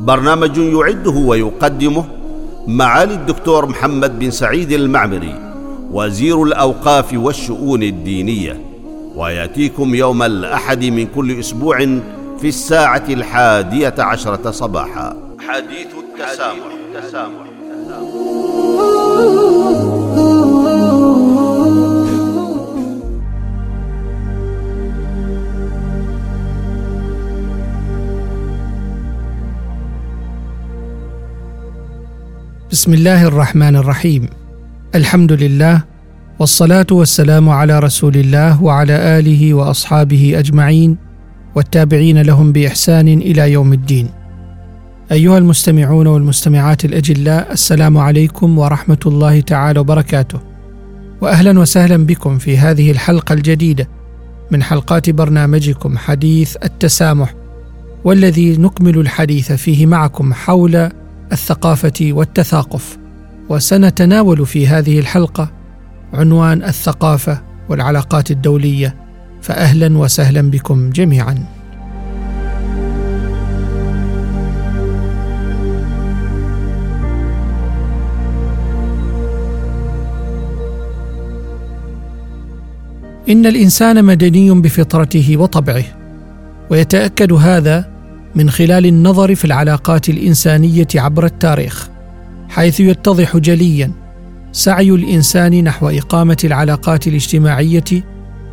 برنامج يعده ويقدمه معالي الدكتور محمد بن سعيد المعمري وزير الأوقاف والشؤون الدينية. ويأتيكم يوم الأحد من كل أسبوع في الساعة الحادية عشرة صباحا. حديث التسامح, التسامح. بسم الله الرحمن الرحيم الحمد لله والصلاه والسلام على رسول الله وعلى اله واصحابه اجمعين والتابعين لهم باحسان إلى يوم الدين ايها المستمعون والمستمعات الاجلاء السلام عليكم ورحمه الله تعالى وبركاته واهلا وسهلا بكم في هذه الحلقة الجديده من حلقات برنامجكم حديث التسامح والذي نكمل الحديث فيه معكم حول الثقافة والتثاقف وسنتناول في هذه الحلقة عنوان الثقافة والعلاقات الدولية. فاهلا وسهلا بكم جميعا. إن الإنسان مدني بفطرته وطبعه ويتأكد هذا من خلال النظر في العلاقات الإنسانية عبر التاريخ حيث يتضح جليا سعي الإنسان نحو إقامة العلاقات الاجتماعية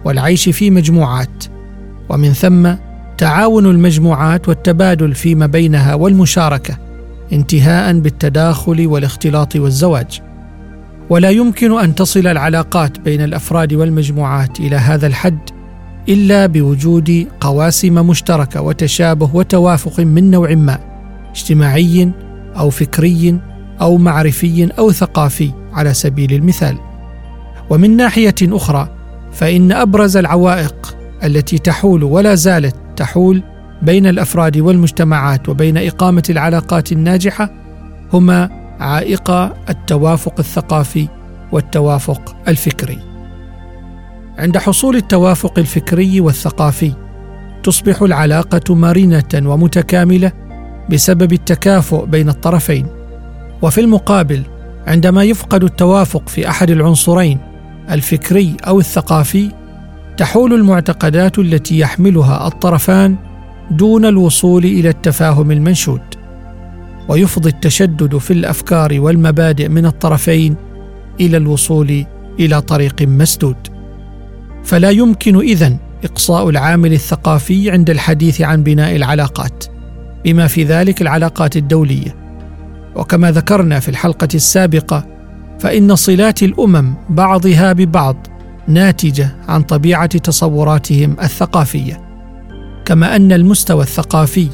والعيش في مجموعات ومن ثم تعاون المجموعات والتبادل فيما بينها والمشاركة انتهاء بالتداخل والاختلاط والزواج. ولا يمكن أن تصل العلاقات بين الأفراد والمجموعات إلى هذا الحد إلا بوجود قواسم مشتركة وتشابه وتوافق من نوع ما اجتماعي أو فكري أو معرفي أو ثقافي على سبيل المثال. ومن ناحية أخرى فإن أبرز العوائق التي تحول ولا زالت تحول بين الأفراد والمجتمعات وبين إقامة العلاقات الناجحة هما عائق التوافق الثقافي والتوافق الفكري. عند حصول التوافق الفكري والثقافي تصبح العلاقة مرنة ومتكاملة بسبب التكافؤ بين الطرفين. وفي المقابل عندما يفقد التوافق في أحد العنصرين الفكري أو الثقافي تحول المعتقدات التي يحملها الطرفان دون الوصول إلى التفاهم المنشود. ويفضي التشدد في الأفكار والمبادئ من الطرفين إلى الوصول إلى طريق مسدود. فلا يمكن إذن إقصاء العامل الثقافي عند الحديث عن بناء العلاقات بما في ذلك العلاقات الدولية. وكما ذكرنا في الحلقة السابقة فإن صلات الأمم بعضها ببعض ناتجة عن طبيعة تصوراتهم الثقافية كما أن المستوى الثقافي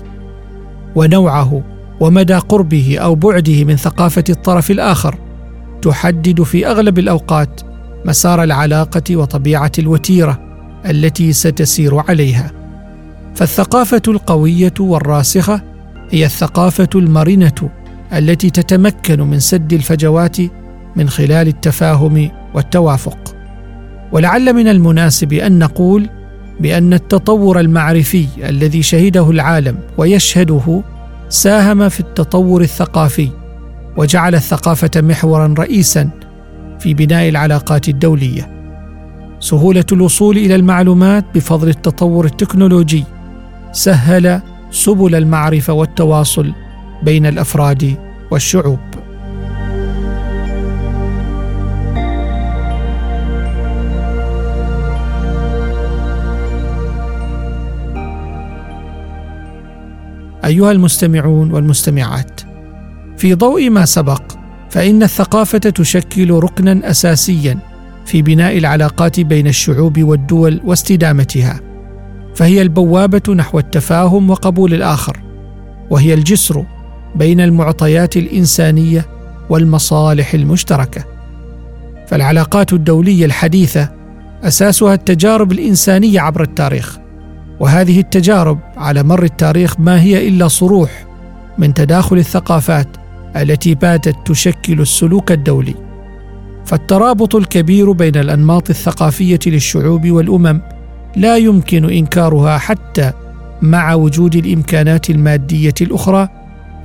ونوعه ومدى قربه أو بعده من ثقافة الطرف الآخر تحدد في أغلب الأوقات مسار العلاقة وطبيعة الوتيرة التي ستسير عليها. فالثقافة القوية والراسخة هي الثقافة المرنة التي تتمكن من سد الفجوات من خلال التفاهم والتوافق. ولعل من المناسب أن نقول بأن التطور المعرفي الذي شهده العالم ويشهده ساهم في التطور الثقافي وجعل الثقافة محورا رئيسا في بناء العلاقات الدولية. سهولة الوصول إلى المعلومات بفضل التطور التكنولوجي سهل سبل المعرفة والتواصل بين الأفراد والشعوب. أيها المستمعون والمستمعات في ضوء ما سبق فإن الثقافة تشكل ركنا اساسيا في بناء العلاقات بين الشعوب والدول واستدامتها فهي البوابة نحو التفاهم وقبول الآخر وهي الجسر بين المعطيات الإنسانية والمصالح المشتركة. فالعلاقات الدولية الحديثة أساسها التجارب الإنسانية عبر التاريخ وهذه التجارب على مر التاريخ ما هي إلا صروح من تداخل الثقافات التي باتت تشكل السلوك الدولي. فالترابط الكبير بين الأنماط الثقافية للشعوب والأمم لا يمكن إنكارها حتى مع وجود الإمكانات المادية الأخرى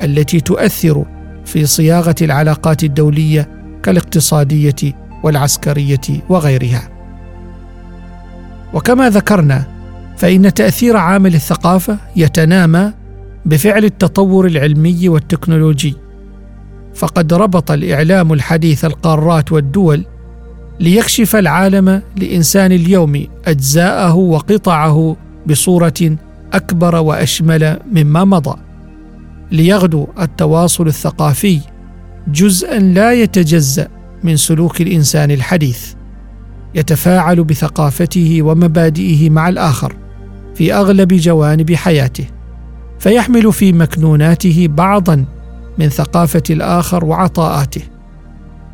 التي تؤثر في صياغة العلاقات الدولية كالاقتصادية والعسكرية وغيرها. وكما ذكرنا فإن تأثير عامل الثقافة يتنامى بفعل التطور العلمي والتكنولوجي. فقد ربط الإعلام الحديث القارات والدول ليكشف العالم لإنسان اليوم أجزاءه وقطعه بصورة أكبر وأشمل مما مضى. ليغدو التواصل الثقافي جزءا لا يتجزأ من سلوك الإنسان الحديث يتفاعل بثقافته ومبادئه مع الآخر في أغلب جوانب حياته فيحمل في مكنوناته بعضا من ثقافة الآخر وعطاءاته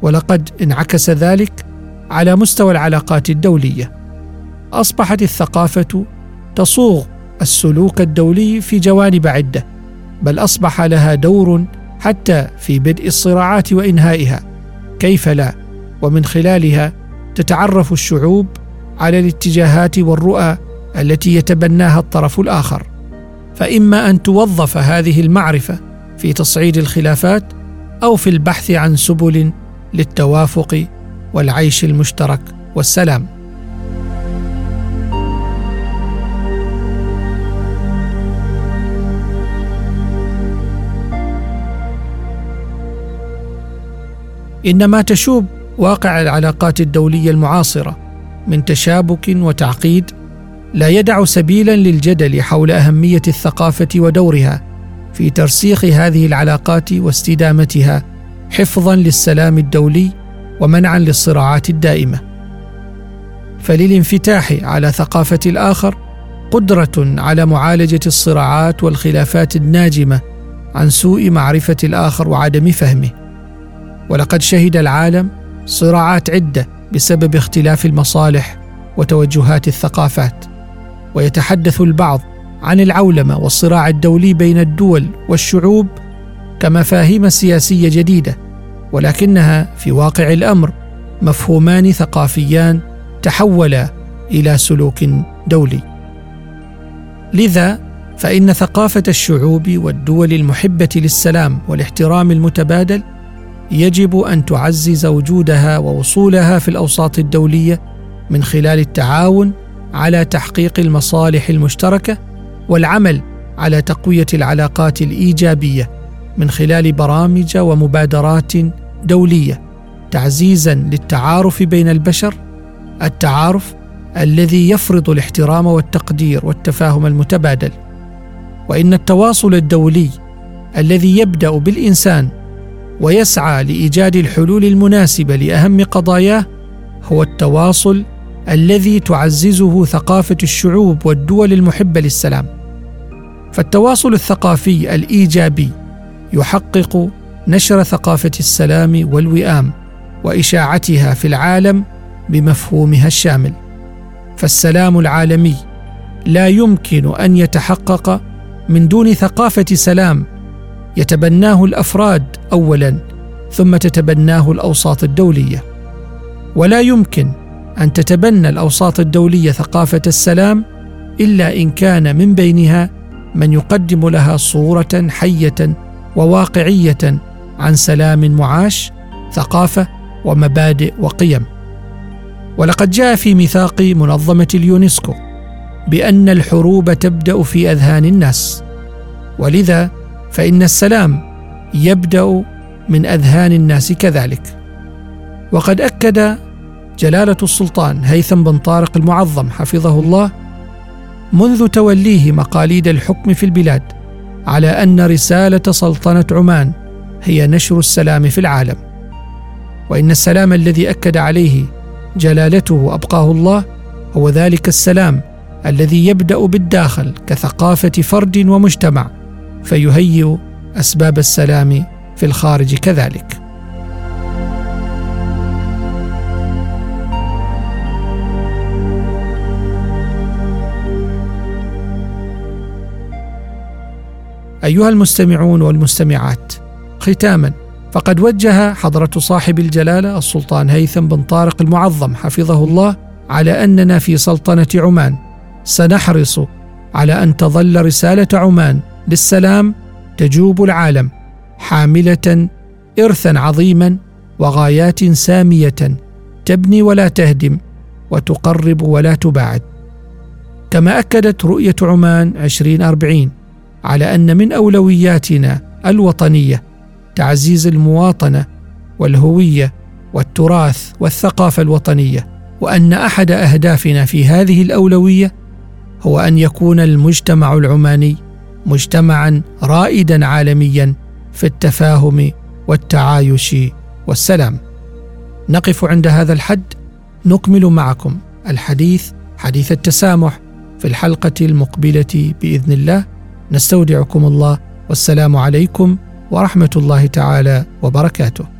ولقد انعكس ذلك على مستوى العلاقات الدولية. أصبحت الثقافة تصوغ السلوك الدولي في جوانب عدة بل أصبح لها دور حتى في بدء الصراعات وإنهائها. كيف لا؟ ومن خلالها تتعرف الشعوب على الاتجاهات والرؤى التي يتبناها الطرف الآخر. فإما أن توظف هذه المعرفة في تصعيد الخلافات أو في البحث عن سبل للتوافق والعيش المشترك والسلام. ان ما تشوب واقع العلاقات الدولية المعاصرة من تشابك وتعقيد لا يدع سبيلا للجدل حول أهمية الثقافة ودورها في ترسيخ هذه العلاقات واستدامتها حفظا للسلام الدولي ومنعا للصراعات الدائمة. فللانفتاح على ثقافة الآخر قدرة على معالجة الصراعات والخلافات الناجمة عن سوء معرفة الآخر وعدم فهمه. ولقد شهد العالم صراعات عدة بسبب اختلاف المصالح وتوجهات الثقافات. ويتحدث البعض عن العولمة والصراع الدولي بين الدول والشعوب كمفاهيم سياسية جديدة ولكنها في واقع الأمر مفهومان ثقافيان تحولا إلى سلوك دولي. لذا فإن ثقافة الشعوب والدول المحبة للسلام والاحترام المتبادل يجب أن تعزز وجودها ووصولها في الأوساط الدولية من خلال التعاون على تحقيق المصالح المشتركة والعمل على تقوية العلاقات الإيجابية من خلال برامج ومبادرات دولية تعزيزا للتعارف بين البشر التعارف الذي يفرض الاحترام والتقدير والتفاهم المتبادل. وإن التواصل الدولي الذي يبدأ بالإنسان ويسعى لإيجاد الحلول المناسبه لأهم قضاياه هو التواصل الذي تعززه ثقافة الشعوب والدول المحبة للسلام. فالتواصل الثقافي الإيجابي يحقق نشر ثقافة السلام والوئام وإشاعتها في العالم بمفهومها الشامل. فالسلام العالمي لا يمكن أن يتحقق من دون ثقافة سلام. يتبناه الأفراد اولا ثم تتبناه الأوساط الدولية. ولا يمكن أن تتبنى الأوساط الدولية ثقافة السلام إلا إن كان من بينها من يقدم لها صورة حية وواقعية عن سلام معاش ثقافة ومبادئ وقيم. ولقد جاء في ميثاق منظمة اليونسكو بأن الحروب تبدأ في أذهان الناس. ولذا فإن السلام يبدأ من أذهان الناس كذلك. وقد أكد جلالة السلطان هيثم بن طارق المعظم حفظه الله منذ توليه مقاليد الحكم في البلاد على أن رسالة سلطنة عمان هي نشر السلام في العالم. وإن السلام الذي أكد عليه جلالته وابقاه الله هو ذلك السلام الذي يبدأ بالداخل كثقافة فرد ومجتمع فيهيئ أسباب السلام في الخارج كذلك. أيها المستمعون والمستمعات ختاما فقد وجه حضرة صاحب الجلالة السلطان هيثم بن طارق المعظم حفظه الله على أننا في سلطنة عمان. سنحرص على أن تظل رسالة عمان للسلام تجوب العالم حاملة ارثا عظيما وغايات سامية تبني ولا تهدم وتقرب ولا تباعد. كما أكدت رؤية عمان 2040 على أن من أولوياتنا الوطنية تعزيز المواطنة والهوية والتراث والثقافة الوطنية وأن أحد أهدافنا في هذه الأولوية هو أن يكون المجتمع العماني مجتمعا رائدا عالميا في التفاهم والتعايش والسلام. نقف عند هذا الحد نكمل معكم الحديث حديث التسامح في الحلقة المقبلة بإذن الله. نستودعكم الله والسلام عليكم ورحمة الله تعالى وبركاته.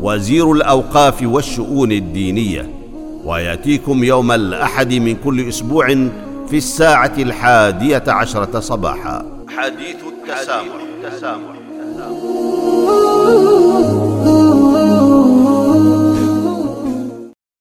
وزير الأوقاف والشؤون الدينية ويأتيكم يوم الأحد من كل أسبوع في الساعة الحادية عشرة صباحا حديث التسامح, التسامح. التسامح.